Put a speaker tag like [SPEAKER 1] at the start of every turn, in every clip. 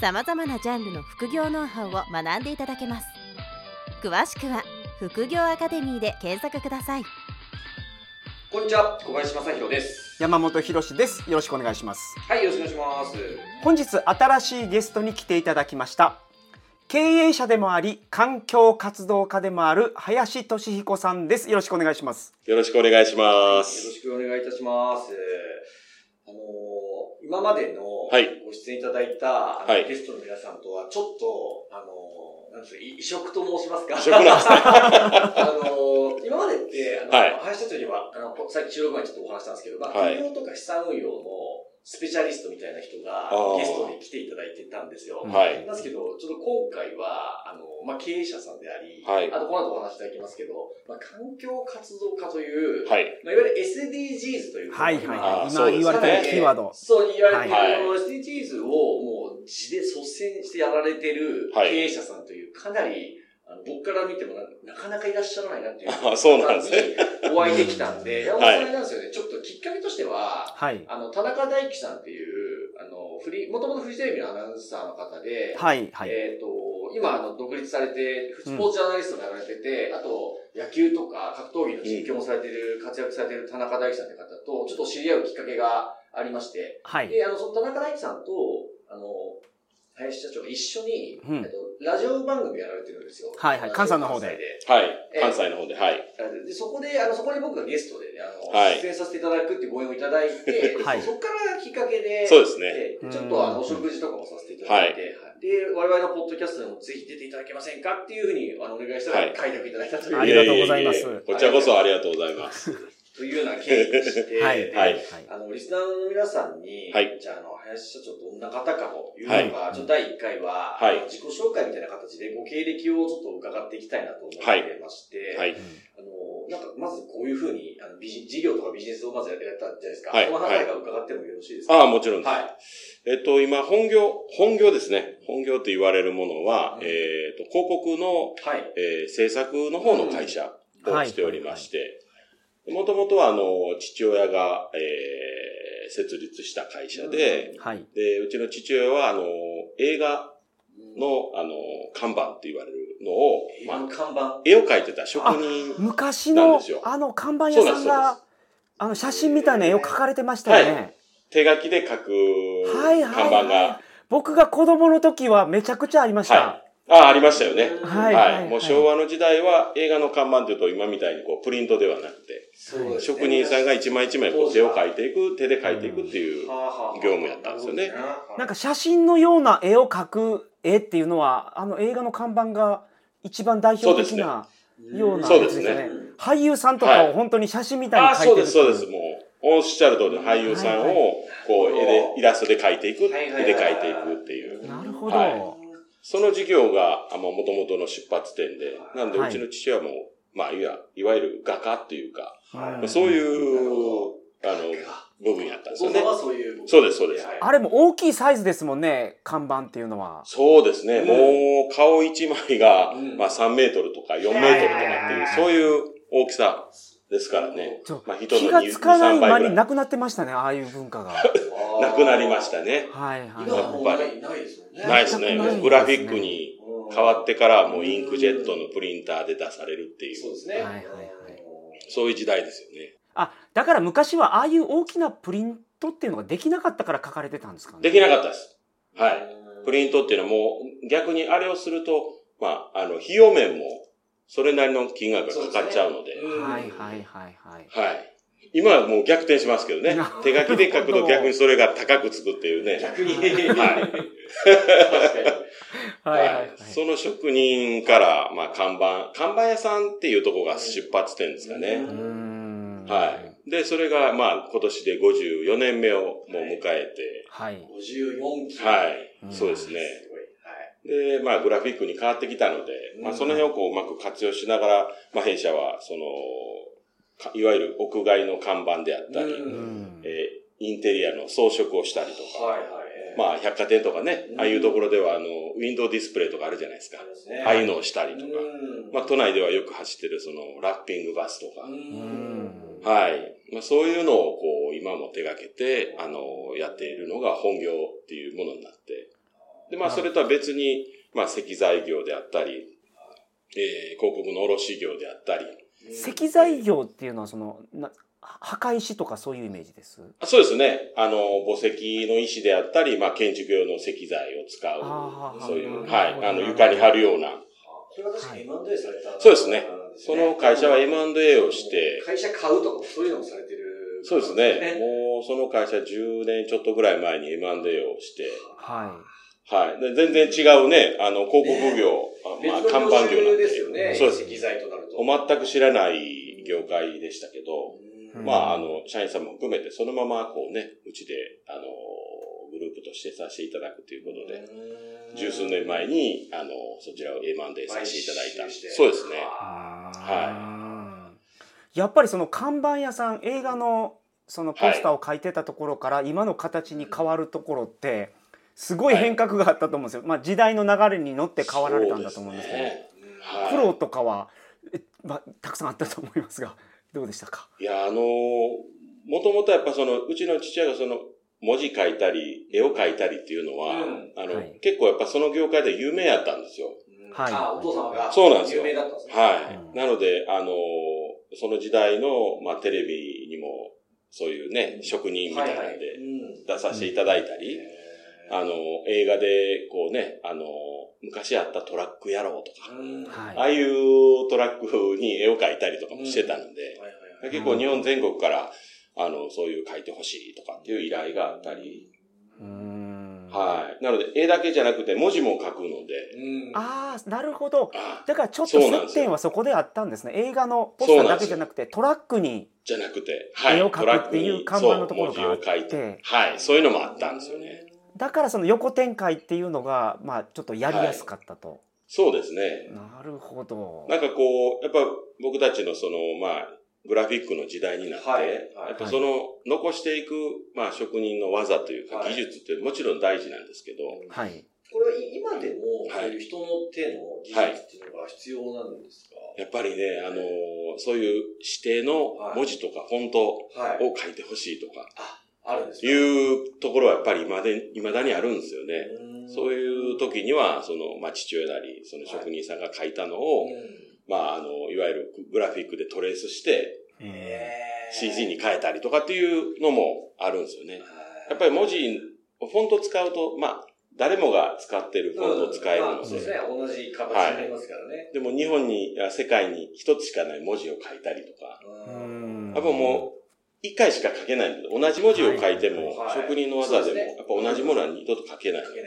[SPEAKER 1] さまざまなジャンルの副業ノウハウを学んでいただけます詳しくは副業アカデミーで検索ください
[SPEAKER 2] こんにちは、小林正弘です。
[SPEAKER 3] 山本博です。よろしくお願いします。
[SPEAKER 2] はい、よろしくお願いします。
[SPEAKER 3] 本日新しいゲストに来ていただきました。経営者でもあり、環境活動家でもある林俊彦さんです。よろしくお願いします。
[SPEAKER 4] よろしくお願いしま
[SPEAKER 2] よろ
[SPEAKER 4] す。
[SPEAKER 2] しくお願いいたします。あのー今までの
[SPEAKER 4] はい。
[SPEAKER 2] ご出演いただいた、
[SPEAKER 4] はい。
[SPEAKER 2] ゲストの皆さんとはちょっと、あのーなんですか、い異色と申しますか？
[SPEAKER 4] 異色なんですね。
[SPEAKER 2] あのー今までって、あの、
[SPEAKER 4] はい。
[SPEAKER 2] 林社長には、あの、さっき収録前にちょっとお話したんですけど、まあ、
[SPEAKER 4] はい。
[SPEAKER 2] 企業とか資産運用のスペシャリストみたいな人がゲストに来ていただいてたんですよ。
[SPEAKER 4] はい。
[SPEAKER 2] なんですけど、ちょっと今回は、あの、まあ、経営者さんであり、
[SPEAKER 4] はい
[SPEAKER 2] あとこの後お話しいただきますけど、まあ、環境活動家という、
[SPEAKER 4] はい。
[SPEAKER 2] まあ、いわゆる SDGs という。
[SPEAKER 3] はいはい
[SPEAKER 4] あ
[SPEAKER 3] はい。今言われてるキーワード。
[SPEAKER 2] そう言われてる、
[SPEAKER 4] はい
[SPEAKER 2] SDGs をもう地で率先してやられてる
[SPEAKER 4] はい
[SPEAKER 2] 経営者さんという、かなり、あの僕から見てもななかなかいらっしゃらないなっていう
[SPEAKER 4] あそうなんですね
[SPEAKER 2] お会いできたんで、山本さなんですよね、ちょっときっかけとしては、
[SPEAKER 3] はい。
[SPEAKER 2] あの、田中大樹さんっていう、あの、フリー、もともとフジテレビのアナウンサーの方で、
[SPEAKER 3] はいはい。
[SPEAKER 2] えっ、と、今、あの、独立されて、スポーツジャーナリストもやられてて、あと、野球とか格闘技の実況もされてる、活躍されてる田中大樹さんって方と、ちょっと知り合うきっかけがありまして、
[SPEAKER 3] はい。
[SPEAKER 2] で、あの、その田中大樹さんと、あの、林社長が一緒に、
[SPEAKER 3] うん。
[SPEAKER 2] えっと、ラジオ番組やられてるんですよ。
[SPEAKER 3] はいはい関西の方で。
[SPEAKER 4] はい。
[SPEAKER 2] え
[SPEAKER 4] 関西の方で、はい。
[SPEAKER 2] で、そこで、あの、そこに僕がゲストでね、あの、
[SPEAKER 4] はい。
[SPEAKER 2] 出演させていただくっていうご縁をいただいて、
[SPEAKER 3] はい。
[SPEAKER 2] そこからきっかけで、
[SPEAKER 4] そうですね。
[SPEAKER 2] ちょっとあの、お食事とかもさせていただいて、はい。で、我々のポッドキャストでもぜひ出ていただけませんかっていうふうに、あの、お願いしたら、
[SPEAKER 4] はい。
[SPEAKER 2] 開拓いただいたという、
[SPEAKER 3] ありがとうございます。
[SPEAKER 4] こちらこそありがとうございます。
[SPEAKER 2] というような経緯でして、
[SPEAKER 3] はい
[SPEAKER 2] で
[SPEAKER 4] はい。
[SPEAKER 2] あの、リスナーの皆さんに、
[SPEAKER 4] はい。
[SPEAKER 2] じゃあ、あの、林社長どんな方かというのが、
[SPEAKER 4] はい。
[SPEAKER 2] ちょっと第1回は、
[SPEAKER 4] はい。
[SPEAKER 2] 自己紹介みたいな形でご経歴をちょっと伺っていきたいなと思ってまして、
[SPEAKER 4] はい。
[SPEAKER 2] あの、なんか、まずこういうふうに、あの、ビジ事業とかビジネスをまずやったじゃないですか。
[SPEAKER 4] はい。
[SPEAKER 2] その話が伺ってもよろしいですか、
[SPEAKER 4] ああ、もちろんです。
[SPEAKER 2] はい。
[SPEAKER 4] えっと、今、本業、本業ですね。本業と言われるものは、
[SPEAKER 2] うん。
[SPEAKER 4] えっと、広告の、
[SPEAKER 2] はい。
[SPEAKER 4] えー制作の方の会社をしておりまして、もともとは、あの、父親が、えー設立した会社で、
[SPEAKER 3] はい。
[SPEAKER 4] で、うちの父親は、あの、映画の、あの、看板って言われるのを、
[SPEAKER 2] 映画の
[SPEAKER 4] まあ、
[SPEAKER 2] 看板。
[SPEAKER 4] 絵を描いてた職人。
[SPEAKER 3] 昔の
[SPEAKER 4] なんですよ
[SPEAKER 3] あの看板屋さんが、あの写真みたいな絵を描かれてましたよね。
[SPEAKER 4] 手書きで描く
[SPEAKER 3] はいはい
[SPEAKER 4] 看板が、
[SPEAKER 3] 僕が子供の時はめちゃくちゃありました。
[SPEAKER 4] はああ、ありましたよね。
[SPEAKER 3] はい。
[SPEAKER 4] は。
[SPEAKER 3] はい。い。
[SPEAKER 4] もう昭和の時代は映画の看板っていうと今みたいにこうプリントではなくて、職人さんが一枚一枚こう手を描いていく、手で描いていくっていう。業務やったんですよね。
[SPEAKER 3] なんか写真のような絵を描く絵っていうのは、あの映画の看板が一番代表的なような
[SPEAKER 4] そうですね。
[SPEAKER 3] 俳優さんとかを本当に写真みたいに描いてる
[SPEAKER 4] そうです、そうです。もう、おっしゃる通りの俳優さん
[SPEAKER 3] はい
[SPEAKER 4] を、こう、絵で、イラストで描いていく、絵で描いていくっていう。
[SPEAKER 3] なるほど。
[SPEAKER 4] はいその事業が、あもともとの出発点で、なんで、
[SPEAKER 3] はい。う
[SPEAKER 4] ちの父親も、まあ、いわいわゆる画家っていうか、
[SPEAKER 3] はい。
[SPEAKER 4] そういう、あの、部分やったんですよね。
[SPEAKER 2] そういう。
[SPEAKER 4] そうですそうです。
[SPEAKER 2] はい。
[SPEAKER 3] あれも大きいサイズですもんね、看板っていうのは。
[SPEAKER 4] そうですね。
[SPEAKER 2] うん。
[SPEAKER 4] もう、顔一枚が、
[SPEAKER 2] うん。
[SPEAKER 4] まあ3メートルとか4メートルとかっていう、そういう大きさですからね。
[SPEAKER 3] ちょ
[SPEAKER 4] まあ人の
[SPEAKER 3] 気がつかない
[SPEAKER 4] 2 3倍
[SPEAKER 3] 間になくなってましたね、ああいう文化が。
[SPEAKER 4] なくなりましたね。
[SPEAKER 3] はい
[SPEAKER 2] 今は
[SPEAKER 3] は
[SPEAKER 2] もうない、ないですよね。
[SPEAKER 4] ないですね。グラフィックに変わってから、もうインクジェット
[SPEAKER 2] の。
[SPEAKER 4] のプリンターで出されるっていう、
[SPEAKER 2] そうですね。
[SPEAKER 3] はいはいはい
[SPEAKER 4] そういう時代ですよね。
[SPEAKER 3] い。あ、だから昔はああいう大きなプリントっていうのができなかったから書かれてたんですかね？
[SPEAKER 4] できなかったです。はい。プリ
[SPEAKER 2] ン
[SPEAKER 4] ントっていうのはもう、逆にあれをすると、まあ、あの、費用面も、それなりの金額がかかっちゃうので、
[SPEAKER 3] はいはいはいはい。
[SPEAKER 4] はい。今はもう逆転しますけどね手書きで書くと逆にそれが高くつくっていうね。
[SPEAKER 2] 逆に。
[SPEAKER 4] はい
[SPEAKER 2] 確かに。
[SPEAKER 3] はいはいはい。
[SPEAKER 4] その職人から、まあ、看板、看板屋さんっていうところが出発点ですかね。
[SPEAKER 3] うーん。
[SPEAKER 4] はい。で、それが、まあ、今年で54年目をもう迎えて、
[SPEAKER 3] はい。
[SPEAKER 2] 54期。
[SPEAKER 4] はい。
[SPEAKER 3] うん
[SPEAKER 4] そうですね。
[SPEAKER 2] すごい。
[SPEAKER 4] で、まあ、グラフィックに変わってきたので、まあ、その辺をこう、うまく活用しながら、まあ、弊社は、その、かいわゆる屋外の看板であったり、
[SPEAKER 2] うん。
[SPEAKER 4] えーインテリアの装飾をしたりとか、
[SPEAKER 2] はいはい。
[SPEAKER 4] まあ、百貨店とかね、
[SPEAKER 2] うん。
[SPEAKER 4] ああいうところでは、あの、ウィンドウディスプレイとかあるじゃないですか。
[SPEAKER 2] ですね。
[SPEAKER 4] ああいうのをしたりとか、
[SPEAKER 2] うん。
[SPEAKER 4] まあ、都内ではよく走ってる、その、ラッピングバスとか、
[SPEAKER 2] うん。
[SPEAKER 4] はい。まあ、そういうのを、こう、今も手掛けて、あの、やっているのが本業っていうものになって、で、まあ、それとは別に、まあ、石材業であったり、えー、広告の卸業であったり、
[SPEAKER 3] 石材業っていうのはそのな墓石とかそういうイメージです？
[SPEAKER 4] あそうですね。あの、墓石の石であったり、まあ、建築用の石材を使う、そういう、
[SPEAKER 2] うん
[SPEAKER 4] はい。あの、床に貼るような、
[SPEAKER 2] これは確かに M&A された、
[SPEAKER 4] そうですねその会社は M&A をして、
[SPEAKER 2] 会社買うとかもそういうのもされてる。
[SPEAKER 4] そうですね。もう、その会社10年ちょっとぐらい前に M&A をして、
[SPEAKER 3] は
[SPEAKER 4] はい。で全然違うね、あの、広告業、あまあ、看板業なん
[SPEAKER 2] ですよね。
[SPEAKER 4] そうです。
[SPEAKER 2] 石材となると。
[SPEAKER 4] 全く知らない業界でしたけど、
[SPEAKER 2] うん
[SPEAKER 4] まあ、あの、社員さんも含めて、そのまま、こうね、うちで、あの、グループとしてさせていただくということで、十数年前に、あの、そちらを M&A させていただいた。そうですね。
[SPEAKER 3] い。
[SPEAKER 4] は
[SPEAKER 3] やっぱりその看板屋さん映画のそのポスターを書いてたところから今の形に変わるところってすごい変革があったと思うんですよ。まあ時代の流れに乗って変わられたんだと思うんですけど、
[SPEAKER 4] ね。はい。
[SPEAKER 3] 苦労とかは、えまあ、たくさんあったと思いますが どうでしたか？
[SPEAKER 4] いや、あのもともとやっぱその、うちの父親がその、文字書いたり、絵を描いたりっていうのは、
[SPEAKER 2] うん。
[SPEAKER 4] あの、
[SPEAKER 3] はい。
[SPEAKER 4] 結構やっぱその業界で有名やったんですよ。
[SPEAKER 3] はい。
[SPEAKER 2] あ、お父様が。
[SPEAKER 4] そうなんですよ。
[SPEAKER 2] 有名だったんですね。
[SPEAKER 4] はい。
[SPEAKER 3] うん。
[SPEAKER 4] なので、あのその時代の、まあ、テレビにも、そういうね、職人みたいなんで、
[SPEAKER 2] うん。
[SPEAKER 4] 出させていただいたり、あの、映画で、こうね、あの、昔あったトラック野郎とか、
[SPEAKER 2] うん。
[SPEAKER 3] はい。
[SPEAKER 4] ああいうトラックに絵を描いたりとかもしてたので、
[SPEAKER 2] はいはいはい。
[SPEAKER 4] 結構日本全国から、あの、そういう描いてほしいとかっていう依頼があったり、はい。なので、絵だけじゃなくて文字も書くので、
[SPEAKER 2] うん。
[SPEAKER 3] ああなるほど。
[SPEAKER 4] あ
[SPEAKER 3] だからちょっと接点はそこであったんですね。映画のポスターだけじゃなくてトラックに
[SPEAKER 4] じゃなくて、はい。
[SPEAKER 3] 絵を描くっていう看板のところがあって、
[SPEAKER 4] はい。そういうのもあったんですよね。
[SPEAKER 3] だからその横展開っていうのがまあちょっとやりやすかったと。
[SPEAKER 4] そうですね。
[SPEAKER 3] なるほど。
[SPEAKER 4] なんかこう、やっぱ僕たちのその、まあ、グラフィックの時代になって、
[SPEAKER 2] はいはい
[SPEAKER 4] やっぱその、残していく、まあ、職人の技というか、
[SPEAKER 2] はい
[SPEAKER 4] 技術ってもちろん大事なんですけど、
[SPEAKER 3] はい。
[SPEAKER 2] これは今でも、
[SPEAKER 4] はい
[SPEAKER 2] そういう人の手の技術っていうのが必要なんですか？
[SPEAKER 4] やっぱりね、あのそういう指定の文字とかフォント
[SPEAKER 2] はい。
[SPEAKER 4] を書いてほしいとか、
[SPEAKER 2] あるんですか
[SPEAKER 4] いうところはやっぱり未だに未だにあるんですよね。
[SPEAKER 2] うん。
[SPEAKER 4] そういう時には、その、まあ、父親なり、その職人さんが書いたのを、
[SPEAKER 2] うん。
[SPEAKER 4] まあ、あの、いわゆるグラフィックでトレースして、CG に変えたりとかっていうのもあるんですよね。やっぱり文字、フォント使うと、まあ、誰もが使ってるフォントを使えるので、
[SPEAKER 2] まあそうですね。同じ形になりますからね。
[SPEAKER 4] でも日本に、世界に一つしかない文字を書いたりとか、やっぱもう、一回しか書けないので、同じ文字を書いても、
[SPEAKER 2] はい。
[SPEAKER 4] 職人の技でも、やっぱ同じものは二度と書けないので。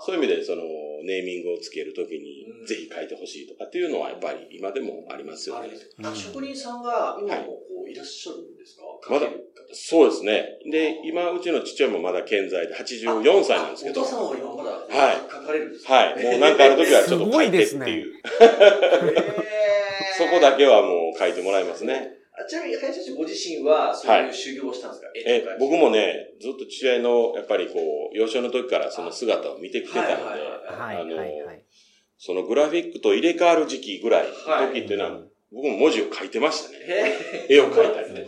[SPEAKER 4] そういう意味で、その、ネーミングをつけるときに
[SPEAKER 2] うん、
[SPEAKER 4] ぜひ書いてほしいとかっていうのは、やっぱり今でもありますよね。
[SPEAKER 2] 職人さんが今もこういらっしゃるんですか？
[SPEAKER 4] まだ。そうですね。で、今、うちの父親もまだ健在で84歳なんですけど、
[SPEAKER 2] お父
[SPEAKER 4] は
[SPEAKER 2] さんは今まだ
[SPEAKER 4] はい
[SPEAKER 2] 書かれるんですか？
[SPEAKER 4] い。もうなんかあるときはちょっと書いてって
[SPEAKER 3] い
[SPEAKER 4] いう。そこだけはもう書いてもらいますね。
[SPEAKER 2] あちなみに、林社長ご自身は、そういう修行をしたんですか、
[SPEAKER 4] え
[SPEAKER 2] 絵とか、
[SPEAKER 4] 僕もね、ずっと父親の、やっぱりこう、幼少の時からその姿を見てきてたので、
[SPEAKER 2] はいはい
[SPEAKER 3] はい
[SPEAKER 4] あの
[SPEAKER 3] はいはい。
[SPEAKER 4] そのグラフィックと入れ替わる時期ぐらい
[SPEAKER 2] はい。
[SPEAKER 4] の時っていうのは、僕も文字を書いてましたね。
[SPEAKER 2] へ
[SPEAKER 4] 絵を描いたりね。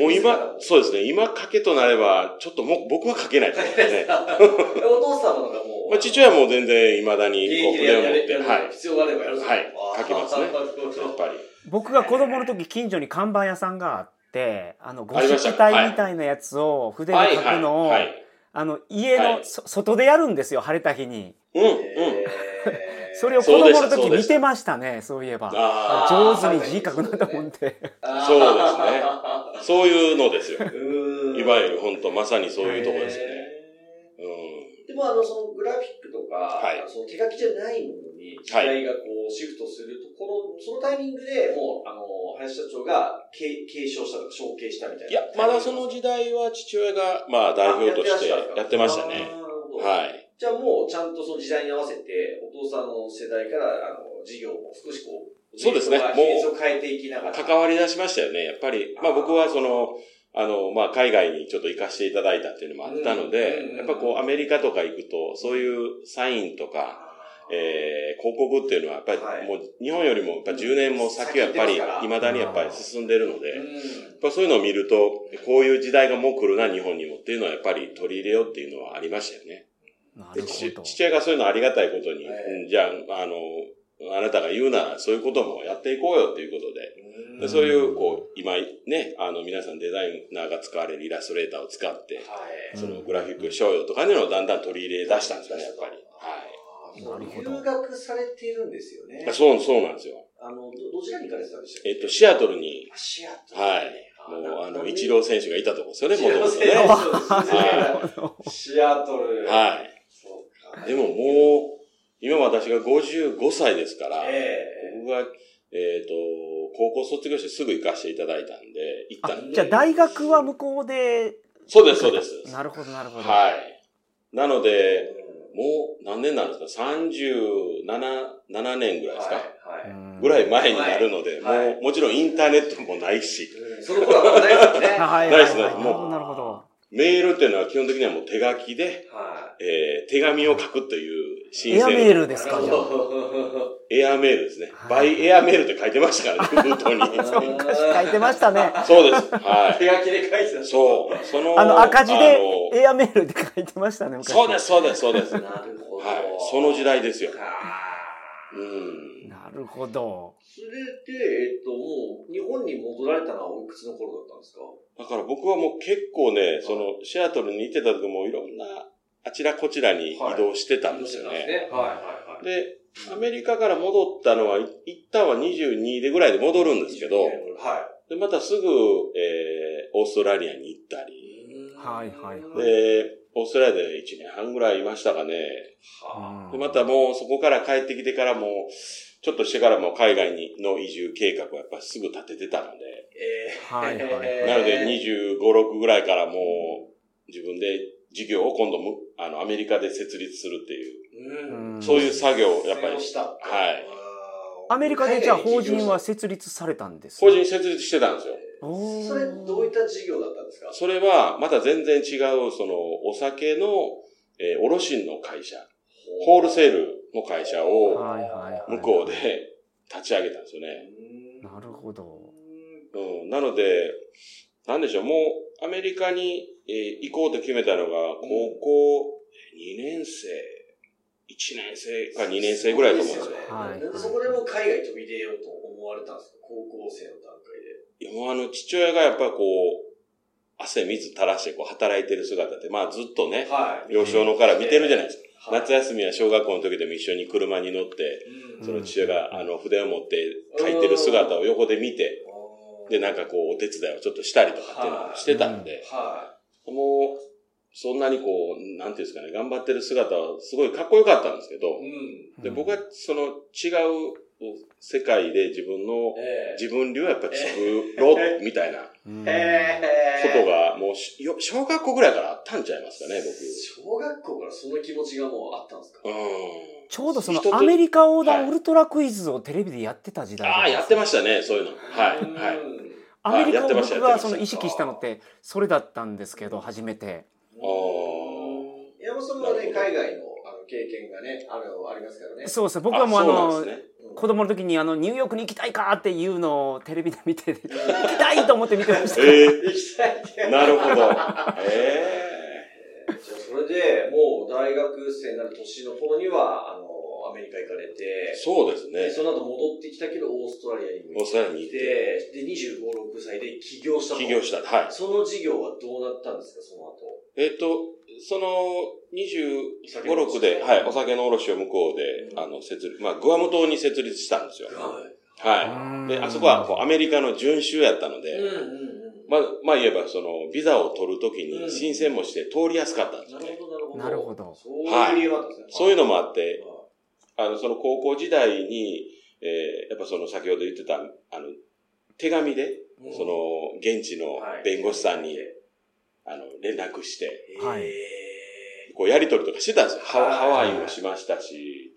[SPEAKER 4] もう今そうですね、今書けとなれば、ちょっともう僕は書けないと思うんですね。
[SPEAKER 2] お父様のがもう、
[SPEAKER 4] まあ、父親はもう全然未だにこう筆を持って、はい。
[SPEAKER 2] 必要があればやるぞ
[SPEAKER 4] はい書きますねやっぱり。
[SPEAKER 3] 僕が子供の時近所に看板屋さんがあって、あの五
[SPEAKER 4] ありました
[SPEAKER 3] 色体みたいなやつを筆で書くのを、
[SPEAKER 4] はいはい。
[SPEAKER 3] あの家
[SPEAKER 4] はい
[SPEAKER 3] のそ外でやるんですよ晴れた日に。
[SPEAKER 4] うん、うん。
[SPEAKER 3] それを子供の時見てましたねそういえば。
[SPEAKER 4] あ
[SPEAKER 3] 上手に字書くなと思って。
[SPEAKER 4] そうですねそういうのですよ。いわゆる本当まさにそういうところですよね。
[SPEAKER 2] へ
[SPEAKER 4] うん。
[SPEAKER 2] もあの、そのグラフィックとか、
[SPEAKER 4] はい
[SPEAKER 2] その手書きじゃないものに時代がこうシフトするところ、そのタイミングでもう、あの、林社長が継継承したとか承継したみたいな。
[SPEAKER 4] いや、まだその時代は父親が、まあ代表としてやってましたね。はい。
[SPEAKER 2] じゃあもうちゃんとその時代に合わせて、お父さんの世代から、あの、事業も少しこう、
[SPEAKER 4] そうですね
[SPEAKER 2] 比率を変えていきながら。
[SPEAKER 4] 関わり出しましたよね。やっぱり、まあ僕はその、あの、まあ海外にちょっと行かせていただいたっていうのもあったのでやっぱこうアメリカとか行くと、そういうサインとか、えー、広告っていうのはやっぱり
[SPEAKER 2] はい。
[SPEAKER 4] もう日本よりもやっぱ10年も先はやっぱり未だにやっぱり進んでるので、やっ
[SPEAKER 2] うん
[SPEAKER 4] ぱそういうのを見ると、こういう時代がもう来るな、日本にもっていうのはやっぱり取り入れようっていうのはありましたよね。父。父親がそういうのありがたいことに、じゃあ、あの、あなたが言うならそういうこともやっていこうよっていうことで、でそういう、こう、今ね、あの、皆さんデザイナーが使われるイラストレーターを使って、
[SPEAKER 2] はい。
[SPEAKER 4] そのグラフィック商用とかいうのをだんだん取り入れ出したんですよね、やっぱり。は
[SPEAKER 3] なるほど
[SPEAKER 2] 留学されているんですよね
[SPEAKER 4] い。。そう、そうなんですよ。
[SPEAKER 2] あの、ど、どちらに行かれてたんでしたっけ？
[SPEAKER 4] えっと、シアトルに、
[SPEAKER 2] シアトル。
[SPEAKER 4] はい。もう、あの、イチロー選手がいたとこですよね、もともとね。
[SPEAKER 2] シアトル。
[SPEAKER 4] い。はい。
[SPEAKER 2] そうか。
[SPEAKER 4] でももう、今私が55歳ですから、
[SPEAKER 2] え
[SPEAKER 4] 僕が、えっ、と、高校卒業してすぐ行かせていただいたんで、行った
[SPEAKER 3] あ
[SPEAKER 4] んで。
[SPEAKER 3] じゃあ大学は向こうで。
[SPEAKER 4] そうです、そうです。
[SPEAKER 3] なるほど、なるほど。
[SPEAKER 4] はい。なの
[SPEAKER 2] え
[SPEAKER 4] で、もう何年なんですか ?37、7年ぐらいですか、
[SPEAKER 2] はい。はい
[SPEAKER 3] うん
[SPEAKER 4] ぐらい前になるので、
[SPEAKER 2] はい
[SPEAKER 4] もう、もちろんインターネットもないし、
[SPEAKER 2] うんその頃はないです よね。
[SPEAKER 3] はい
[SPEAKER 4] ないです
[SPEAKER 3] はいはい。
[SPEAKER 4] ないですもう
[SPEAKER 3] なるほど。
[SPEAKER 4] メールっていうのは基本的にはもう手書きで、
[SPEAKER 2] は
[SPEAKER 4] えー手紙を書くという申
[SPEAKER 3] エアメール
[SPEAKER 2] い。
[SPEAKER 3] ですか、じゃあ。
[SPEAKER 4] エアメールですね。
[SPEAKER 3] はい
[SPEAKER 4] バイエアメールって書いてましたからね、封筒に。
[SPEAKER 3] 書いてましたね。
[SPEAKER 4] そうです。は
[SPEAKER 2] 手書きで書いてた。
[SPEAKER 4] い。そう。その、
[SPEAKER 3] あの赤字でエアメールで書いてましたね、昔。
[SPEAKER 4] そうです、そうです、そうです。は
[SPEAKER 2] なるほど。
[SPEAKER 4] い。その時代ですよ。
[SPEAKER 2] あ
[SPEAKER 4] うん。
[SPEAKER 3] なるほど。
[SPEAKER 2] それで、えっと、もう、日本に戻られたのはおいくつの頃だったんですか？
[SPEAKER 4] だから僕はもう結構ね、その、シアトルに行ってた時もいろんな、あちらこちらに移動してたんですよね。
[SPEAKER 2] はいはいはい。
[SPEAKER 4] で、アメリカから戻ったのは、い一旦は22でぐらいで戻るんですけど、
[SPEAKER 2] は
[SPEAKER 4] で、またすぐ、えー、オーストラリアに行ったり、
[SPEAKER 2] い。
[SPEAKER 3] はいはいはい
[SPEAKER 4] で、オーストラリアで1年半ぐらいいましたかね。
[SPEAKER 2] は
[SPEAKER 4] で、またもうそこから帰ってきてからもう、ちょっとしてからも海外にの移住計画をやっぱすぐ立ててたので、
[SPEAKER 2] えー
[SPEAKER 3] はいはいはい
[SPEAKER 4] なので25、6ぐらいからもう自分で事業を今度む、あの、アメリカで設立するっていう、
[SPEAKER 2] う
[SPEAKER 4] そういう作業をやっぱり。はい
[SPEAKER 3] アメリカでじゃあ法人は設立されたんですか？
[SPEAKER 4] 法人設立してたんですよ。
[SPEAKER 2] それ、どういった事業だったんですか？
[SPEAKER 4] それはまた全然違う、その、お酒の、えー卸の会社、ホールセールの会社を
[SPEAKER 3] はいはいはい。
[SPEAKER 4] 向こうで立ち上げたんですよね。
[SPEAKER 3] なるほど。
[SPEAKER 4] うん、なので、なんでしょう、もうアメリカに、えー行こうと決めたのが、高校2年生、1年生か2年生ぐらいだと思うんですよ。
[SPEAKER 3] はい。
[SPEAKER 2] なんでそこでもう海外飛び出ようと思われたんですか高校生の段階で？
[SPEAKER 4] いやもうあの、父親がやっぱこう、汗水垂らしてこう働いてる姿って、まあずっとね、
[SPEAKER 2] はい。
[SPEAKER 4] 幼少のから見てるじゃないですか。
[SPEAKER 2] はい。
[SPEAKER 4] 夏休みは小学校の時でも一緒に車に乗って、
[SPEAKER 2] うん。
[SPEAKER 4] その父親があの筆を持って書いてる姿を横で見て、で、なんかこうお手伝いをちょっとしたりとかっていうのをしてたんで、
[SPEAKER 2] は
[SPEAKER 4] もう、そんなにこう、なんていうんですかね、頑張ってる姿はすごいかっこよかったんですけど
[SPEAKER 2] い。、うん。
[SPEAKER 4] で、僕はその違う世界で自分の、
[SPEAKER 2] ええ
[SPEAKER 4] 自分流をやっぱ作ろうみたいなことが、もう小学校ぐらいからあったんちゃいますかね、
[SPEAKER 2] 小学校からその気持ちがもうあったんですか？
[SPEAKER 4] 僕。うん。
[SPEAKER 3] ちょうどそのアメリカ横
[SPEAKER 4] はい
[SPEAKER 3] 断ウルトラクイズをテレビでやってた時代
[SPEAKER 4] ああ、やってま
[SPEAKER 3] し
[SPEAKER 4] したね、そういうの。はい、はい。
[SPEAKER 3] た。アメリカを僕がその意識したのってそれだったんですけど、初めて。
[SPEAKER 2] 山本さんはね、海外のあの経験がね、あの、ありますからね。
[SPEAKER 3] そうですね。僕はもうあ
[SPEAKER 4] そう
[SPEAKER 3] の
[SPEAKER 4] ね。
[SPEAKER 2] うん
[SPEAKER 3] 子供の時にあのニューヨークに行きたいかっていうのをテレビで見て、行きたいと思って見てました。
[SPEAKER 4] え
[SPEAKER 2] 行きたいって
[SPEAKER 4] えなるほど。え
[SPEAKER 2] じゃあそれでもう大学生になる年の頃には、あの、アメリカ行かれ
[SPEAKER 4] え
[SPEAKER 2] て、
[SPEAKER 4] そうですね
[SPEAKER 2] で。その後戻ってきたけど、オーストラリアにも
[SPEAKER 4] オーストラリアに行
[SPEAKER 2] 行っ
[SPEAKER 4] って
[SPEAKER 2] て、で、25、6歳で起業したと
[SPEAKER 4] 起業した。はい。
[SPEAKER 2] その事業はどうなったんですか、その後。
[SPEAKER 4] えっ、と、その25、
[SPEAKER 2] お
[SPEAKER 4] 6で、はい、お酒の卸を向こうで、
[SPEAKER 2] うん
[SPEAKER 4] あの、設立、まあ、グアム島に設立したんですよ。はい。で、あそこはこうアメリカの準州やったので、
[SPEAKER 2] うんうんうん。
[SPEAKER 4] まあ、まあ言えば、その、ビザを取るとき
[SPEAKER 2] うん
[SPEAKER 4] に申請もして通りやすかったんですよね。
[SPEAKER 2] なるほど、なるほど。
[SPEAKER 3] なるほど
[SPEAKER 2] そういう理由があったんですね。
[SPEAKER 4] そういうの
[SPEAKER 2] も
[SPEAKER 4] もあって、あの、その高校時代に、えーやっぱその先ほど言ってた、あの、手紙で、その、現地の弁護士さんに、あの、連絡して、
[SPEAKER 3] はい。
[SPEAKER 2] え
[SPEAKER 4] こうやりとりとかしてたんですよ。ハワイもしましたし、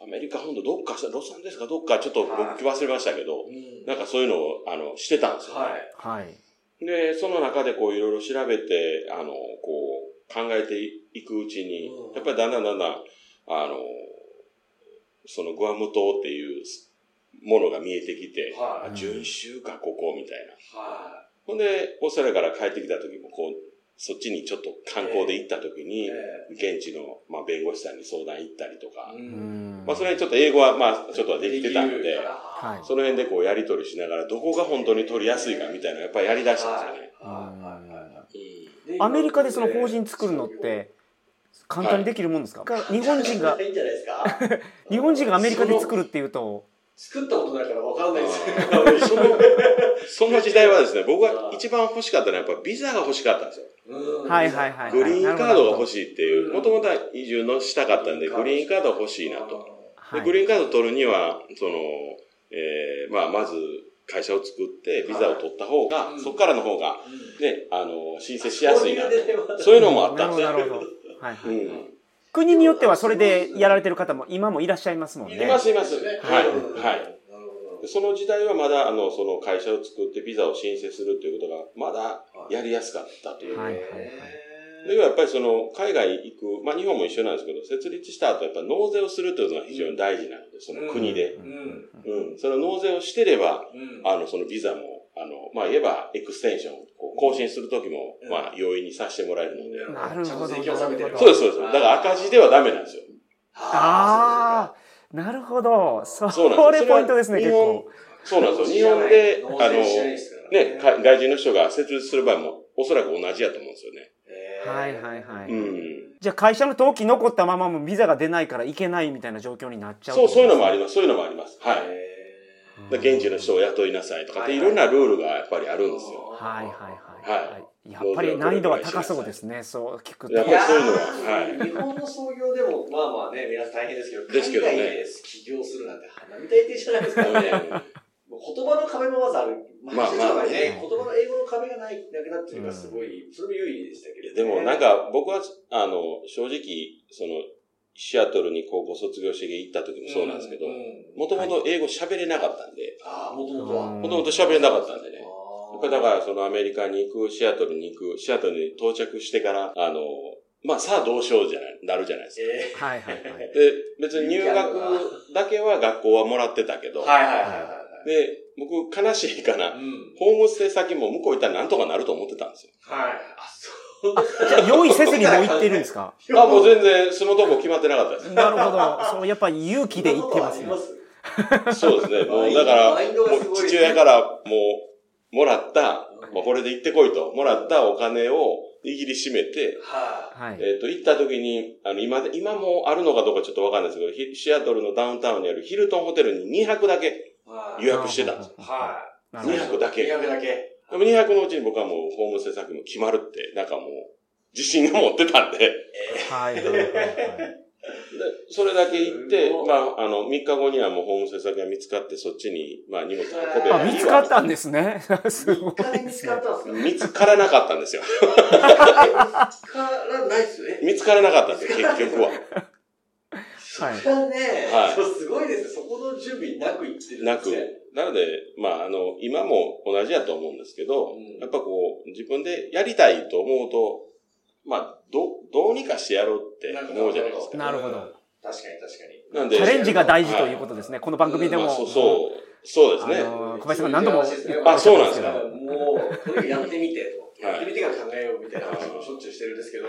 [SPEAKER 4] アメリカ本土どっか、ロサンゼルスかどっかちょっと僕忘れましたけど、
[SPEAKER 2] うん。
[SPEAKER 4] なんかそういうのを、あの、してたんですよ。
[SPEAKER 2] はい。
[SPEAKER 3] はい。
[SPEAKER 4] で、その中でこういろいろ調べて、あの、こう考えていくうちに
[SPEAKER 2] うん、
[SPEAKER 4] やっぱりだんだんだんだん、あの、そのグアム島っていうものが見えてきて、
[SPEAKER 2] はい。
[SPEAKER 4] あ巡州かここみたいな。
[SPEAKER 2] は
[SPEAKER 4] ほんで、オーストラリアから帰ってきた時も、こう、そっちにちょっと観光で行った時
[SPEAKER 2] い。
[SPEAKER 4] に、
[SPEAKER 2] え
[SPEAKER 4] 現地の、まあ、弁護士さんに相談行ったりとか。まあ、それにちょっと英語は、まあ、ちょっとはできてたんで、
[SPEAKER 3] はい。
[SPEAKER 4] その辺でこうやり取りしながら、どこが本当に取りやすいかみたいなのやっぱりやり出したんですよね。
[SPEAKER 2] はい。はい。はい。
[SPEAKER 4] うん。
[SPEAKER 3] アメリカでその法人作るのって簡単にできるもんですか、日本人が
[SPEAKER 2] いいんじゃないですか
[SPEAKER 3] 日本人がアメリカで作るっていうと
[SPEAKER 2] 作ったことないから分かんないですよ
[SPEAKER 4] その、その時代はですね、僕が一番欲しかったのはやっぱビザが欲しかったんですよ。
[SPEAKER 2] うん
[SPEAKER 3] はいはいはい
[SPEAKER 4] グリーンカードが欲
[SPEAKER 3] い、
[SPEAKER 4] しいっていう、もともとは移住のしたかったんで、グリーンカード欲しいなと。
[SPEAKER 3] はい、
[SPEAKER 4] でグリーンカード取るには、その、えーまあ、まず会社を作ってビザを取った方が、
[SPEAKER 2] うん
[SPEAKER 4] そこからの方が、
[SPEAKER 2] うん
[SPEAKER 4] ね、あの、申請しやすいなと。
[SPEAKER 2] そういう
[SPEAKER 4] のもあっ
[SPEAKER 3] な
[SPEAKER 4] たんですよ。
[SPEAKER 3] はいはい
[SPEAKER 4] うん。
[SPEAKER 3] 国によってはそれでやられてる方も今もいらっしゃいますもんね
[SPEAKER 4] いますいます。
[SPEAKER 2] ね
[SPEAKER 4] はい。
[SPEAKER 2] うん
[SPEAKER 4] はい。その時代はまだ、あの、その会社を作ってビザを申請するということが、まだやりやすかったという。
[SPEAKER 3] はいはいはい
[SPEAKER 4] でやっぱりその、海外行く、まあ日本も一緒なんですけど、設立した後、やっぱ納税をするというのが非常に大事なので、その国で。
[SPEAKER 2] うん
[SPEAKER 4] うん。その納税をしてれば、
[SPEAKER 2] うん
[SPEAKER 4] あの、そのビザも、あの、まあ言えば、エクステンション、こう更新するときも、
[SPEAKER 2] うん
[SPEAKER 4] まあ容易にさせてもらえるので。
[SPEAKER 3] なるほど
[SPEAKER 2] ちゃんと税金を納めてる
[SPEAKER 4] そうです、そうです。だから赤字ではダメなんですよ。
[SPEAKER 3] ああなるほどそ
[SPEAKER 4] そうなんです
[SPEAKER 3] れポイントですね
[SPEAKER 4] 日本
[SPEAKER 3] 結構
[SPEAKER 4] そうなんですよ。日本で、あの、ね、か外人の人が設立する場合も、おそらく同じやと思うんですよね。
[SPEAKER 2] えー
[SPEAKER 3] はいはいはい、
[SPEAKER 4] うん。
[SPEAKER 3] じゃあ会社の登記残ったままもビザが出ないから行けないみたいな状況になっちゃう
[SPEAKER 4] そう、そういうのもあり
[SPEAKER 3] ま
[SPEAKER 4] ます。そういうのもあります。はい。現地の人を雇いなさいとかって、いろんなルールがやっぱりあるんですよ。
[SPEAKER 3] はいはいはい、
[SPEAKER 4] はい。
[SPEAKER 3] やっぱり難易度が高そうですね。そう聞くと。
[SPEAKER 4] やっぱりそういうのは
[SPEAKER 2] ー日本の創業でも、まあまあね、皆さん大変ですけど、
[SPEAKER 4] ですけどね。
[SPEAKER 2] 海外で起業するなんて花見大抵じゃないですか。
[SPEAKER 4] ね
[SPEAKER 2] 言葉の壁もまずある。
[SPEAKER 4] まあまあ
[SPEAKER 2] まあね、
[SPEAKER 4] ね
[SPEAKER 2] 言葉の英語の壁がない、なくなってるのがすごい、それも有利でしたけど、
[SPEAKER 4] でもなん、か僕は、あの、正直、その、シアトルに高校卒業して行った時もそうなんですけど
[SPEAKER 2] う、ん
[SPEAKER 4] もともと英語喋れなかったんで、
[SPEAKER 2] ああ、もともとは。
[SPEAKER 3] うん
[SPEAKER 4] もともと喋れなかったんでね。
[SPEAKER 2] あ
[SPEAKER 4] やっぱりだからそのアメリカに行く、シアトルに行く、シアトルに到着してから、あの、まあさあどうしようじゃない、なるじゃないですか。
[SPEAKER 2] え
[SPEAKER 3] はいはいはい
[SPEAKER 4] で、別に入学だけは学校はもらってたけど、
[SPEAKER 2] ーはいはいはいはい。
[SPEAKER 4] で、僕悲しいかな、
[SPEAKER 2] うん。
[SPEAKER 4] ホームステイ先も向こう行ったらなんとかなると思ってたんですよ。
[SPEAKER 2] はい。あ、そう。
[SPEAKER 3] じゃあ用意せずにもう行ってるんですか？
[SPEAKER 4] あ、もう全然住むとこ決まってなかったです。
[SPEAKER 3] なるほどそうやっぱり勇気で行ってますね
[SPEAKER 4] そうですね。もうだから、父親からもう、もらった、まあ、これで行ってこいと、もらったお金を握りしめて、
[SPEAKER 2] は
[SPEAKER 3] はい
[SPEAKER 4] えっ、と、行った時に、あの、今で、今もあるのかどうかちょっとわかんないですけど、ヒシアトルのダウンタウンにあるヒルトンホテルに2泊だけ
[SPEAKER 2] い。はい。
[SPEAKER 4] 予約してたんですよ。
[SPEAKER 2] は。
[SPEAKER 3] ないるほど
[SPEAKER 4] 2泊だけ。
[SPEAKER 2] 2泊だけ。
[SPEAKER 4] でも2泊のうちに僕はもうホームステイ先も決まるって、なんかもう、自信が持ってたんで、で、
[SPEAKER 3] はい
[SPEAKER 4] それだけ行ってまあ、あの、3日後にはもうホームステイ先が見つかって、そっちに、まあ、荷物運べばいい
[SPEAKER 3] 見つかったんですね すごい
[SPEAKER 2] 3日で見つかったんですか？
[SPEAKER 4] 見つからなかったんですよ。
[SPEAKER 2] 見つからないっすよね。
[SPEAKER 4] 見つからなかったんですよ、結局は。
[SPEAKER 3] はい
[SPEAKER 2] それはね、
[SPEAKER 4] はい
[SPEAKER 2] すごいですね。そこの準備なく行ってるん
[SPEAKER 4] なく
[SPEAKER 2] ですね。。
[SPEAKER 4] なので、まあ、あの、今も同じやと思うんですけど、
[SPEAKER 2] うん
[SPEAKER 4] やっぱこう、自分でやりたいと思うと、まあ、ど、どうにかしてやろうって思うじゃないですか。
[SPEAKER 3] なるほど
[SPEAKER 2] 確かに確かに。
[SPEAKER 4] なんで
[SPEAKER 3] チャレンジが大事ということですねこの番組でも
[SPEAKER 4] まあ、そう、そう、そうですね。
[SPEAKER 3] あのー小林さんが何度も
[SPEAKER 4] あそうなんです
[SPEAKER 3] け
[SPEAKER 4] か
[SPEAKER 3] ど
[SPEAKER 2] もう、とにかくやってみてと。
[SPEAKER 4] はい
[SPEAKER 2] やってみてから考えようみたいな話もしょっちゅうしてるんですけど、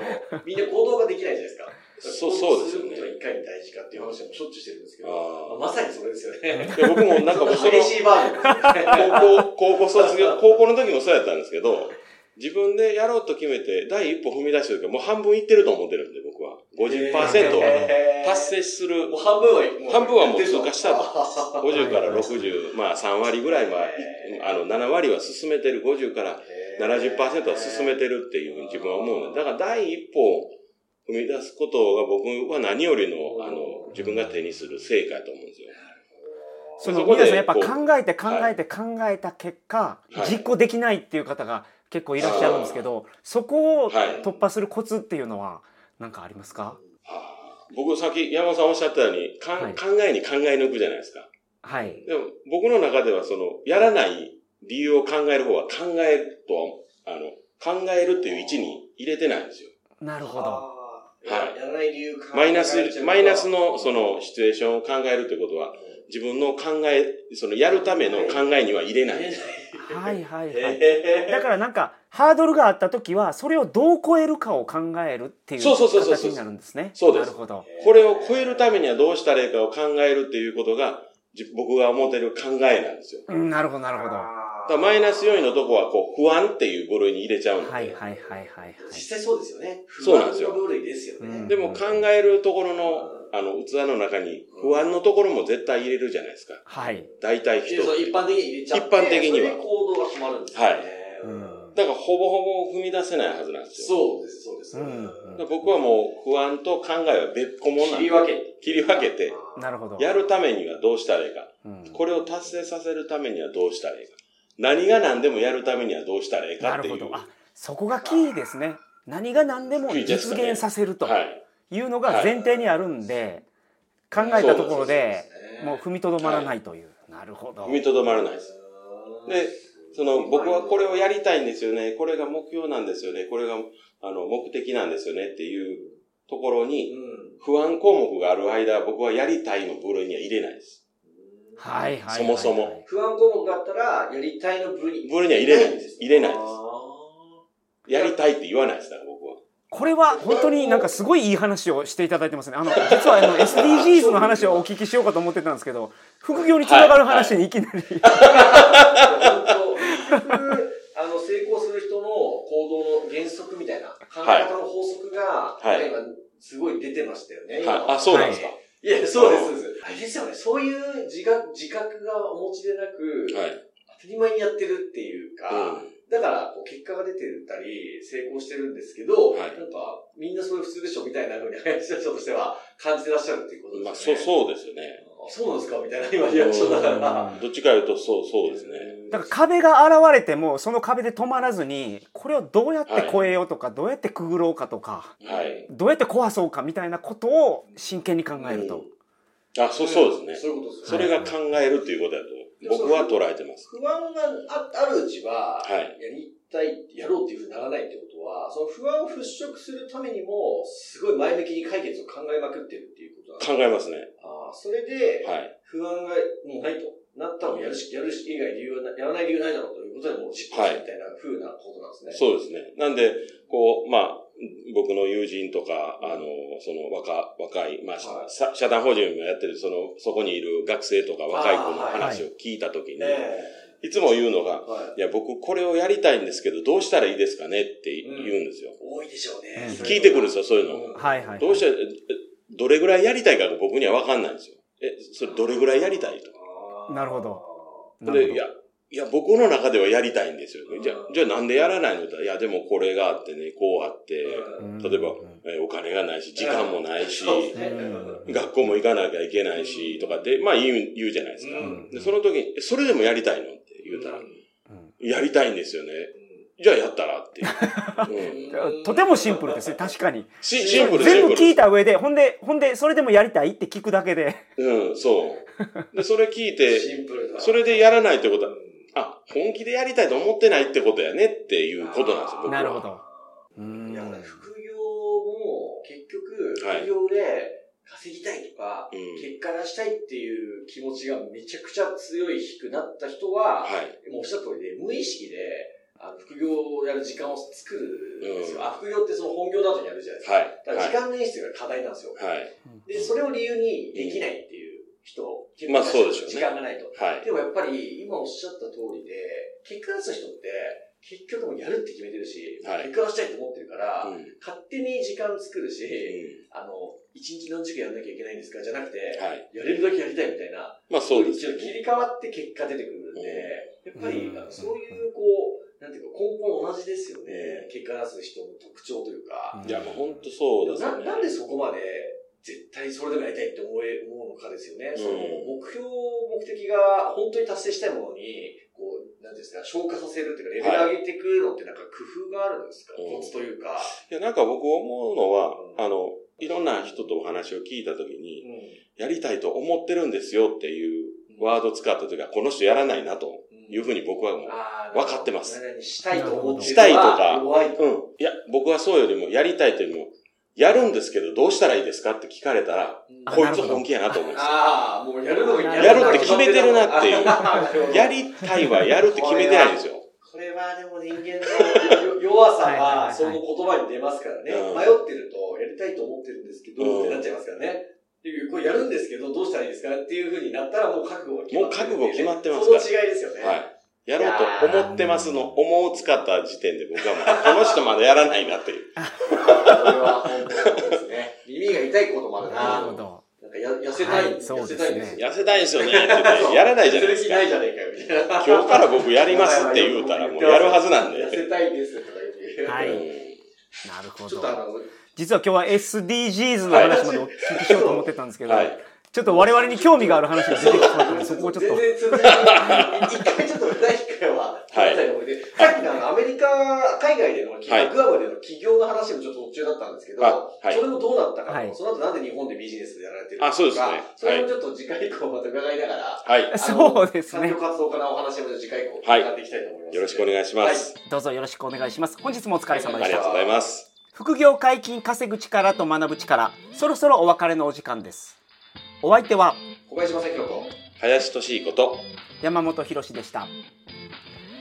[SPEAKER 2] みんな行動ができないじゃないですか。
[SPEAKER 4] そうそうですよね。
[SPEAKER 2] いかに大事かっていう話もしょっちゅうしてるんですけど、
[SPEAKER 4] あ
[SPEAKER 2] まあまさにそれですよね。
[SPEAKER 4] で僕もなんかもうその、
[SPEAKER 2] 激しいバージョン。ですね。
[SPEAKER 4] 高校、高校卒業、高校の時もそうやったんですけど、自分でやろうと決めて、第一歩踏み出した時はもう半分いってると思ってるんで、僕は。50%は。達成する。
[SPEAKER 2] もう半分は、もう
[SPEAKER 4] 半分はもう通過したと。
[SPEAKER 2] と
[SPEAKER 4] 50から60、まあ3割ぐらいは、あの7割は進めてる、50から70%は進めてるっていうふうに自分は思うので、だから第一歩を踏み出すことが僕は何よりの、あの、自分が手にする成果やと思うんですよ。
[SPEAKER 3] その皆さんやっぱ考えて考えて考えた結果、
[SPEAKER 4] はい
[SPEAKER 3] 実行できないっていう方が結構いらっしゃるんですけど、そこを
[SPEAKER 4] はい
[SPEAKER 3] 突破するコツっていうのはなんかありますか？
[SPEAKER 4] あー僕さっき山本さんおっしゃったように、かん
[SPEAKER 3] はい
[SPEAKER 4] 考えに考え抜くじゃないですか。
[SPEAKER 3] はい。
[SPEAKER 4] でも僕の中ではその、やらない理由を考える方は考えるとは、あの、考えるっていう位置に入れてないんですよ。
[SPEAKER 3] なるほど。
[SPEAKER 2] やらない理由
[SPEAKER 4] マイナスマイナスのそのシチュエーションを考えるってことは、自分の考え、そのやるための考えには入れない。
[SPEAKER 3] はいはいはい。
[SPEAKER 2] へ
[SPEAKER 3] だからなんか、ハードルがあった時は、それをどう超えるかを考えるっていう
[SPEAKER 4] そうそうそうそう
[SPEAKER 3] 形になるんですね。
[SPEAKER 4] そうです
[SPEAKER 3] なるほど。
[SPEAKER 4] これを超えるためにはどうしたらいいかを考えるっていうことが、じ僕が思ってる考えなんですよ。
[SPEAKER 3] うん、なるほどなるほど。は
[SPEAKER 4] だマイナス要因のとこは、こう、不安っていう部類に入れちゃうので。
[SPEAKER 3] いはいはいはいはい。
[SPEAKER 2] 実際そうですよね。
[SPEAKER 4] そうなんですよ
[SPEAKER 2] 不安の部類ですよね。
[SPEAKER 3] うん
[SPEAKER 4] でも考えるところの、あの、器の中に不安のところも絶対入れるじゃないですか。
[SPEAKER 3] はい。
[SPEAKER 4] 大体人
[SPEAKER 2] でそう一般的に入れちゃって。
[SPEAKER 4] 一般的には
[SPEAKER 2] 行動が決まるんですよね。
[SPEAKER 4] はい
[SPEAKER 3] うん
[SPEAKER 4] だからほぼほぼ踏み出せないはずなんですよ。
[SPEAKER 2] そうです、そうです。
[SPEAKER 3] うん
[SPEAKER 4] 僕はもう不安と考えは別個もんなんで
[SPEAKER 2] 切り分けて。
[SPEAKER 4] 切り分けて、
[SPEAKER 3] なるほど。
[SPEAKER 4] やるためにはどうしたらいいか。
[SPEAKER 3] うん
[SPEAKER 4] これを達成させるためにはどうしたらいいか。何が何でもやるためにはどうしたらいいかっていう。
[SPEAKER 3] なるほど。あ、そこがキーですね。何が何でも実現させると
[SPEAKER 4] はい。
[SPEAKER 3] いうのが前提にあるんで、考えたところで、もう踏みとどまらないという。なるほど
[SPEAKER 4] 踏。みとどまらないです。で、その、僕はこれをやりたいんですよね。これが目標なんですよね。これが、あの、目的なんですよねっていうところに、不安項目がある間、僕はやりたいの部類には入れないです。
[SPEAKER 3] はいはいはい。
[SPEAKER 4] そもそも。
[SPEAKER 2] 不安項目があったら、やりたいの部類に。
[SPEAKER 4] 部類には入れないんです。入れないです。
[SPEAKER 2] あ
[SPEAKER 4] やりたいって言わないです、だから僕は。
[SPEAKER 3] これは本当になんかすごいいい話をしていただいてますね。あの、実はあの SDGs の話をお聞きしようかと思ってたんですけど、副業につながる話にいきなり。
[SPEAKER 2] ー本当結局あの、成功する人の行動の原則みたいな、考え方の法則が、
[SPEAKER 4] はい
[SPEAKER 2] 今、すごい出てましたよね。
[SPEAKER 4] はい。あ、そうなんですか。
[SPEAKER 2] いや、そうです、そうです。よね。そういう自覚自覚がお持ちでなく、
[SPEAKER 4] はい。
[SPEAKER 2] 当たり前にやってるっていうか、
[SPEAKER 4] うん
[SPEAKER 2] だから、こう、結果が出てたり、成功してるんですけど、
[SPEAKER 4] はい
[SPEAKER 2] なんか、みんなそれ普通でしょみたいな風に、林社長としては感じてらっしゃるっていうこと
[SPEAKER 4] まあ、
[SPEAKER 2] です
[SPEAKER 4] そう、
[SPEAKER 2] よね。
[SPEAKER 4] そうですよね。
[SPEAKER 2] あそうなんですかみたいな今リアクションだから。
[SPEAKER 4] どっちかいうと、そう、そうですね。
[SPEAKER 3] だから壁が現れてもその壁で止まらずにこれをどうやって越えようとか、どうやってくぐろうかとか
[SPEAKER 4] はい。
[SPEAKER 3] どうやって壊そうかみたいなことを真剣に考えると、
[SPEAKER 4] あ、そう、そうですね。
[SPEAKER 2] そういうことです
[SPEAKER 4] それが考えるっていうことだと、僕は捉えてます。
[SPEAKER 2] 不安がああるうちは、
[SPEAKER 4] はい
[SPEAKER 2] やりたい、やろうっていうふうにならないってことは、その不安を払拭するためにも、すごい前向きに解決を考えまくってるっていうことなんです
[SPEAKER 4] 考えますね。
[SPEAKER 2] あーそれで、
[SPEAKER 4] はい。
[SPEAKER 2] 不安がもうないと。なったらやるし、やるし以外理由はな、やらない理由ないだろうということでもう実行するみたいな風なことなんですね。
[SPEAKER 4] そうですね。なんで、こう、まあ、僕の友人とか、あの、その若、若い、まあ、
[SPEAKER 2] はい
[SPEAKER 4] さ社団法人もやってる、その、そこにいる学生とか若い子の話を聞いたときに、
[SPEAKER 2] え
[SPEAKER 4] いつも言うのが、
[SPEAKER 2] い。
[SPEAKER 4] いや、僕これをやりたいんですけど、どうしたらいいですかねって言うんですよ。
[SPEAKER 2] 多いでしょうね。
[SPEAKER 3] うん
[SPEAKER 4] 聞いてくるんですよ、そういうの。
[SPEAKER 2] うん
[SPEAKER 3] はいはい
[SPEAKER 4] どうしたら、えどれぐらいやりたいかが僕には分かんないんですよ。え、それどれぐらいやりたいと。
[SPEAKER 3] なるほど
[SPEAKER 4] で、いや、いや、僕の中ではやりたいんですよ。じゃあ、じゃあなんでやらないのいや、でもこれがあってね、こうあって、
[SPEAKER 2] うん。
[SPEAKER 4] 例えば
[SPEAKER 3] うん、
[SPEAKER 4] えーお金がないし、時間もないし、学校も行かなきゃいけないし、とかって、まあ言う、言うじゃないですか。
[SPEAKER 2] うん。
[SPEAKER 4] で、その時に、えそれでもやりたいのって言うたら、
[SPEAKER 3] うん。
[SPEAKER 4] やりたいんですよね。じゃあやったらっていう。うん、
[SPEAKER 3] とてもシンプルですね確かに。
[SPEAKER 4] シシンプル、シンプル。
[SPEAKER 3] 全部聞いた上でほんでほんでそれでもやりたいって聞くだけで。
[SPEAKER 4] うん、そう。で、それ聞いて、
[SPEAKER 2] シンプルだ。
[SPEAKER 4] それでやらないってことは、あ、本気でやりたいと思ってないってことやねっていうことなんですよ、僕は。
[SPEAKER 3] なるほどうん
[SPEAKER 2] いや、副業も結局、
[SPEAKER 4] はい
[SPEAKER 2] 副業で稼ぎたいとか、
[SPEAKER 4] うん
[SPEAKER 2] 結果出したいっていう気持ちがめちゃくちゃ強いくなった人は、
[SPEAKER 4] はい。
[SPEAKER 2] もうおっしゃった通りで、無意識で、あの、副業をやる時間を作るんですよ。
[SPEAKER 4] うん
[SPEAKER 2] あ、副業ってその本業だとやるじゃないですか。
[SPEAKER 4] はい。
[SPEAKER 2] だから時間の演出が課題なんですよ。
[SPEAKER 4] はい。
[SPEAKER 2] で、それを理由にできないっていう人、
[SPEAKER 4] まあそうでしょうね
[SPEAKER 2] 時間がないと。
[SPEAKER 4] はい。
[SPEAKER 2] でもやっぱり、今おっしゃった通りで、結果出す人って、結局もうやるって決めてるし、
[SPEAKER 4] はい
[SPEAKER 2] 結果出したいと思ってるから、
[SPEAKER 4] うん。うん
[SPEAKER 2] 勝手に時間作るし、あの、一日何時間やらなきゃいけないんですかじゃなくて、
[SPEAKER 4] はい。
[SPEAKER 2] やれるだけやりたいみたいな、
[SPEAKER 4] まあそうです
[SPEAKER 2] 一応切り替わって結果出てくるんで、やっぱり、そういう、こう、なんていうか、根本同じですよね。結果出す人の特徴というか。
[SPEAKER 4] いや、もう本当そうですよね。
[SPEAKER 2] ななんでそこまで絶対それでもやりたいって思え、思うのかですよね。
[SPEAKER 4] うん
[SPEAKER 2] その目標、目的が本当に達成したいものに、こう、なんですか、消化させるっていうか、レベル上げていくのってなんか工夫があるんですか、
[SPEAKER 4] うん
[SPEAKER 2] コツというか。
[SPEAKER 4] いや、なんか僕思うのは、
[SPEAKER 2] うん
[SPEAKER 4] あの、いろんな人とお話を聞いたときに、
[SPEAKER 2] うん
[SPEAKER 4] やりたいと思ってるんですよっていうワードを使ったときは、この人やらないなというふうに僕はもう、分かってます。
[SPEAKER 2] したいと思ってる
[SPEAKER 4] したいとか。うん。いや、僕はそうよりも、やりたいというよりも、やるんですけど、どうしたらいいですかって聞かれたら、
[SPEAKER 3] あ
[SPEAKER 4] こいつ本気やなと思うんですよ。
[SPEAKER 2] ああ、もうやるのが
[SPEAKER 3] やるって
[SPEAKER 4] 決めてるなっていう やりたいはやるって決めてないんですよ。
[SPEAKER 2] これはでも人間のよ弱さ
[SPEAKER 3] は
[SPEAKER 2] その言葉に出ますからね。
[SPEAKER 4] うん
[SPEAKER 2] 迷ってると、やりたいと思ってるんですけど、
[SPEAKER 4] うん
[SPEAKER 2] ってなっちゃいますからね。っていうこれやるんですけど、どうしたらいいですかっていう風になったらもう覚悟が決まってる
[SPEAKER 4] もう覚悟決まってますから
[SPEAKER 2] その違いですよね。
[SPEAKER 4] はい。やろうと思ってますの、思う使った時点で僕はもう、この人まだやらないなっていう。
[SPEAKER 2] これは本当にそうですね。耳が痛いこともある
[SPEAKER 3] な
[SPEAKER 2] な
[SPEAKER 3] るほど
[SPEAKER 2] なんかや痩せたい、痩
[SPEAKER 3] ですね
[SPEAKER 2] せたいんですよ。
[SPEAKER 4] 痩せたいんですよねやらないじゃないですか。
[SPEAKER 2] 痩せる気ないじゃねえかよ、みたいな。
[SPEAKER 4] 今日から僕やりますって言うたらもうやるはずなんで。
[SPEAKER 2] 痩せたいですとか言って。
[SPEAKER 3] はい
[SPEAKER 4] うん
[SPEAKER 3] なるほ
[SPEAKER 2] ちょっとあ
[SPEAKER 3] ど
[SPEAKER 2] の、
[SPEAKER 3] 実は今日は SDGs の話までお聞きしようと思ってたんですけど、
[SPEAKER 4] はい
[SPEAKER 3] ちょっと我々に興味がある話が出てきたのでそこをちょっと
[SPEAKER 2] 全然続いてない一回ちょっと第一回は、
[SPEAKER 4] はい
[SPEAKER 2] 第一回の方でさっきのあのアメリカ、海外での、
[SPEAKER 4] はい。
[SPEAKER 2] グアムでの起業の話もちょっと途中だったんですけど、
[SPEAKER 4] あはい。
[SPEAKER 2] それもどうなったかと、
[SPEAKER 3] はい。
[SPEAKER 2] その後なんで日本でビジネスでやられてるのか
[SPEAKER 4] あそうですね。
[SPEAKER 2] それもちょっと次回以降また伺いながら、
[SPEAKER 4] はい。
[SPEAKER 3] そうですね。
[SPEAKER 2] 産業活動家のお話も次回以降
[SPEAKER 4] はい
[SPEAKER 2] 伺っていきたいと思います。
[SPEAKER 4] よろしくお願い。します。
[SPEAKER 3] どうぞよろしくお願いします。本日もお疲れ様でした。
[SPEAKER 4] ありがとうございます。
[SPEAKER 3] 副業解禁稼ぐ力と学ぶ力。そろそろお別れのお時間です。お相手は
[SPEAKER 2] 小林正宏と、
[SPEAKER 4] 林俊彦と、
[SPEAKER 3] 山本博史でした